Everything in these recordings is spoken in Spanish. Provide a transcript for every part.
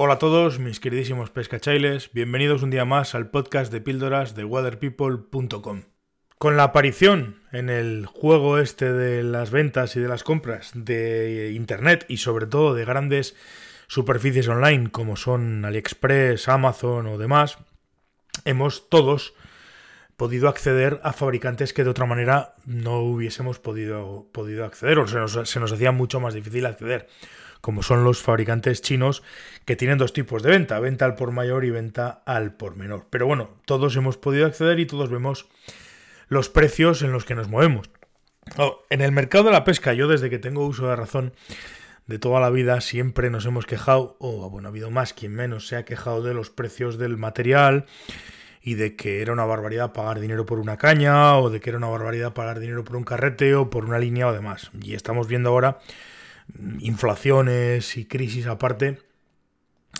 Hola a todos, mis queridísimos pescachailes, bienvenidos un día más al podcast de píldoras de waterpeople.com. Con la aparición en el juego este de las ventas y de las compras de Internet y sobre todo de grandes superficies online como son AliExpress, Amazon o demás, hemos todos podido acceder a fabricantes que de otra manera no hubiésemos podido, acceder o nos, se nos hacía mucho más difícil acceder como son los fabricantes chinos que tienen dos tipos de venta, venta al por mayor y venta al por menor. Pero bueno, todos hemos podido acceder y todos vemos los precios en los que nos movemos. Oh, en el mercado de la pesca, yo desde que tengo uso de razón de toda la vida siempre nos hemos quejado, o bueno, ha habido más quien menos se ha quejado de los precios del material y de que era una barbaridad pagar dinero por una caña o de que era una barbaridad pagar dinero por un carrete o por una línea o demás. Y estamos viendo ahora inflaciones y crisis aparte,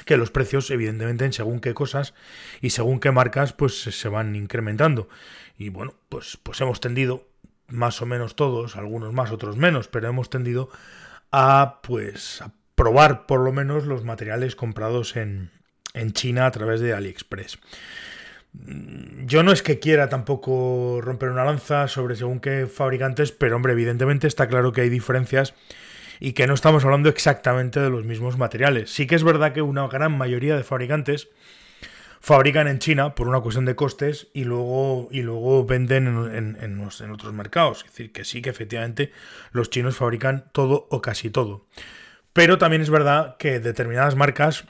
que los precios, evidentemente, en según qué cosas y según qué marcas, pues se van incrementando. Y bueno, pues, pues hemos tendido, más o menos todos, algunos más, otros menos, pero hemos tendido a pues a probar por lo menos los materiales comprados en, en China a través de AliExpress. Yo no es que quiera tampoco romper una lanza sobre según qué fabricantes, pero hombre, evidentemente está claro que hay diferencias y que no estamos hablando exactamente de los mismos materiales. Sí que es verdad que una gran mayoría de fabricantes fabrican en China por una cuestión de costes y luego, y luego venden en, en, otros mercados. Es decir, que sí que efectivamente los chinos fabrican todo o casi todo. Pero también es verdad que determinadas marcas,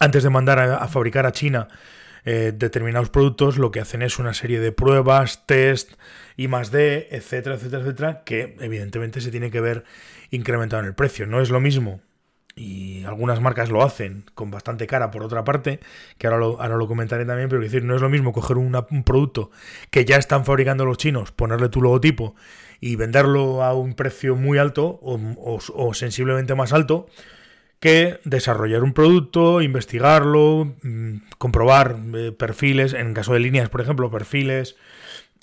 antes de mandar a, fabricar a China eh, determinados productos, lo que hacen es una serie de pruebas, test, y más D, etcétera, etcétera, etcétera, que evidentemente se tiene que ver incrementado en el precio. No es lo mismo, y algunas marcas lo hacen con bastante cara por otra parte, que ahora lo, ahora lo comentaré también, pero decir, no es lo mismo coger un producto que ya están fabricando los chinos, ponerle tu logotipo y venderlo a un precio muy alto o, sensiblemente más alto, que desarrollar un producto, investigarlo, mm, comprobar eh, perfiles, en caso de líneas, por ejemplo, perfiles,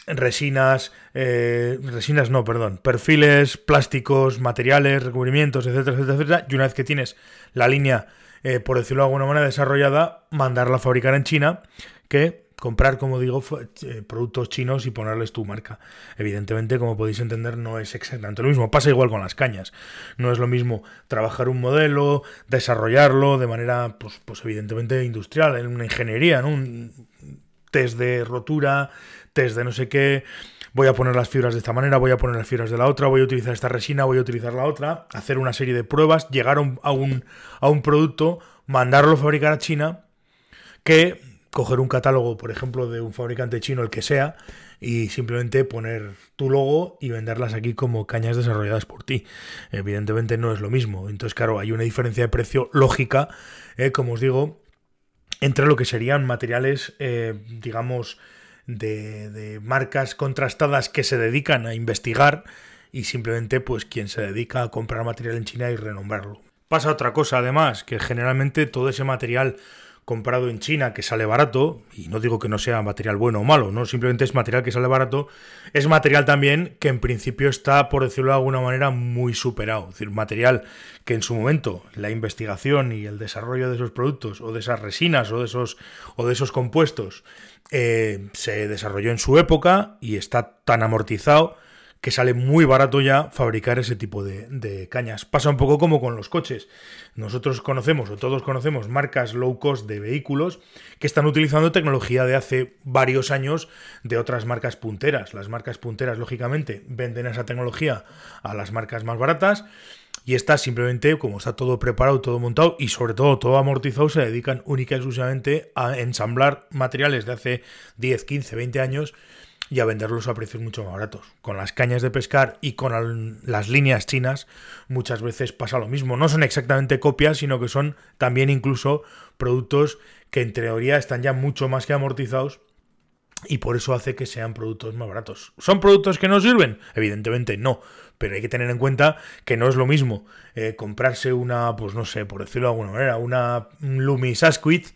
resinas, eh, resinas no, perdón, perfiles, plásticos, materiales, recubrimientos, etcétera, etcétera, etcétera. Y una vez que tienes la línea, eh, por decirlo de alguna manera, desarrollada, mandarla a fabricar en China, que comprar, como digo, eh, productos chinos y ponerles tu marca. Evidentemente, como podéis entender, no es exactamente lo mismo. Pasa igual con las cañas. No es lo mismo trabajar un modelo, desarrollarlo de manera, pues, pues evidentemente industrial, en una ingeniería, ¿no? Un test de rotura, test de no sé qué, voy a poner las fibras de esta manera, voy a poner las fibras de la otra, voy a utilizar esta resina, voy a utilizar la otra, hacer una serie de pruebas, llegar a un, a un, producto, mandarlo a fabricar a China, que coger un catálogo, por ejemplo, de un fabricante chino, el que sea, y simplemente poner tu logo y venderlas aquí como cañas desarrolladas por ti. Evidentemente no es lo mismo. Entonces, claro, hay una diferencia de precio lógica, eh, como os digo, entre lo que serían materiales, eh, digamos, de, marcas contrastadas que se dedican a investigar y simplemente pues quien se dedica a comprar material en China y renombrarlo. Pasa otra cosa además, que generalmente todo ese material comprado en China que sale barato, y no digo que no sea material bueno o malo, no, simplemente es material que sale barato, es material también que en principio está, por decirlo de alguna manera, muy superado. Es decir, material que en su momento la investigación y el desarrollo de esos productos, o de esas resinas, o de esos, o de esos compuestos, eh, se desarrolló en su época y está tan amortizado que sale muy barato ya fabricar ese tipo de, cañas. Pasa un poco como con los coches. Nosotros conocemos, o todos conocemos, marcas low cost de vehículos que están utilizando tecnología de hace varios años de otras marcas punteras. Las marcas punteras, lógicamente, venden esa tecnología a las marcas más baratas. Y estas simplemente, como está todo preparado, todo montado y sobre todo todo amortizado, se dedican única y exclusivamente a ensamblar materiales de hace 10, 15, 20 años y a venderlos a precios mucho más baratos. Con las cañas de pescar y con las líneas chinas muchas veces pasa lo mismo. No son exactamente copias, sino que son también incluso productos que en teoría están ya mucho más que amortizados y por eso hace que sean productos más baratos. ¿Son productos que no sirven? Evidentemente no, pero hay que tener en cuenta que no es lo mismo eh, comprarse una, pues no sé, por decirlo de alguna manera, una Lumi Sasquith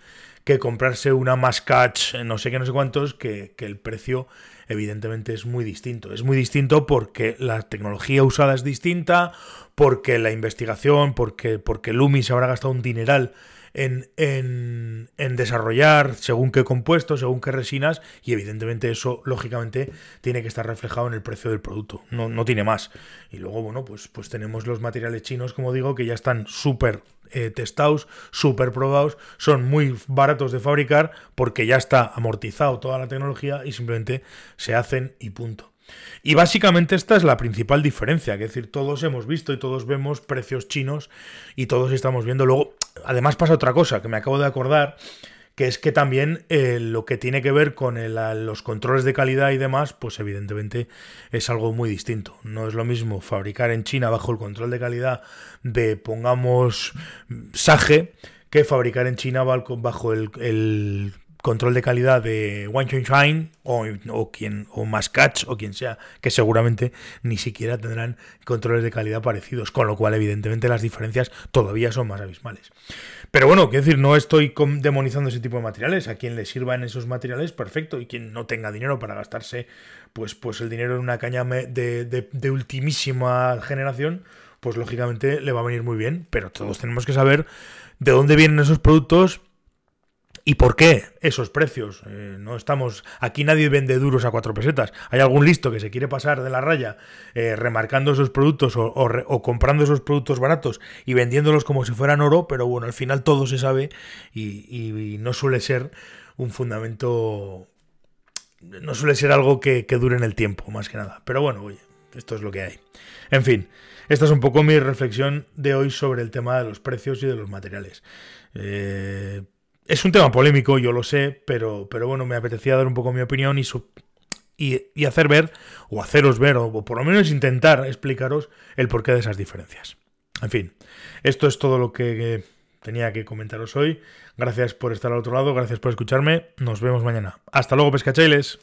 que comprarse una Mascatch, no sé qué, no sé cuántos, que el precio evidentemente es muy distinto. Es muy distinto porque la tecnología usada es distinta, porque la investigación, porque, porque Lumi se habrá gastado un dineral en, en, desarrollar según qué compuestos, según qué resinas, y evidentemente eso, lógicamente, tiene que estar reflejado en el precio del producto. No, no tiene más. Y luego, bueno, pues, pues tenemos los materiales chinos, como digo, que ya están súper eh, testados, súper probados, son muy baratos de fabricar porque ya está amortizado toda la tecnología y simplemente se hacen y punto. Y básicamente esta es la principal diferencia, es decir, todos hemos visto y todos vemos precios chinos y todos estamos viendo. Luego, además pasa otra cosa que me acabo de acordar, que es que también eh, lo que tiene que ver con los controles de calidad y demás, pues evidentemente es algo muy distinto. No es lo mismo fabricar en China bajo el control de calidad de, pongamos, Sage, que fabricar en China bajo el control de calidad de Wang Shine o, o, quien, o o quien sea, que seguramente ni siquiera tendrán controles de calidad parecidos, con lo cual evidentemente las diferencias todavía son más abismales. Pero bueno, quiero decir, no estoy demonizando ese tipo de materiales, a quien le sirvan esos materiales, perfecto, y quien no tenga dinero para gastarse pues, pues el dinero en una caña de, de, de ultimísima generación, pues lógicamente le va a venir muy bien, pero todos tenemos que saber de dónde vienen esos productos ¿Y por qué esos precios? Eh, no estamos. Aquí nadie vende duros a cuatro pesetas. Hay algún listo que se quiere pasar de la raya eh, remarcando esos productos o, comprando esos productos baratos y vendiéndolos como si fueran oro, pero bueno, al final todo se sabe y, no suele ser un fundamento. No suele ser algo que, que dure en el tiempo, más que nada. Pero bueno, oye, esto es lo que hay. En fin, esta es un poco mi reflexión de hoy sobre el tema de los precios y de los materiales. Eh, es un tema polémico, yo lo sé, pero, pero bueno, me apetecía dar un poco mi opinión y, hacer ver, o haceros ver, o por lo menos intentar explicaros el porqué de esas diferencias. En fin, esto es todo lo que tenía que comentaros hoy. Gracias por estar al otro lado, gracias por escucharme. Nos vemos mañana. Hasta luego, pescachailes.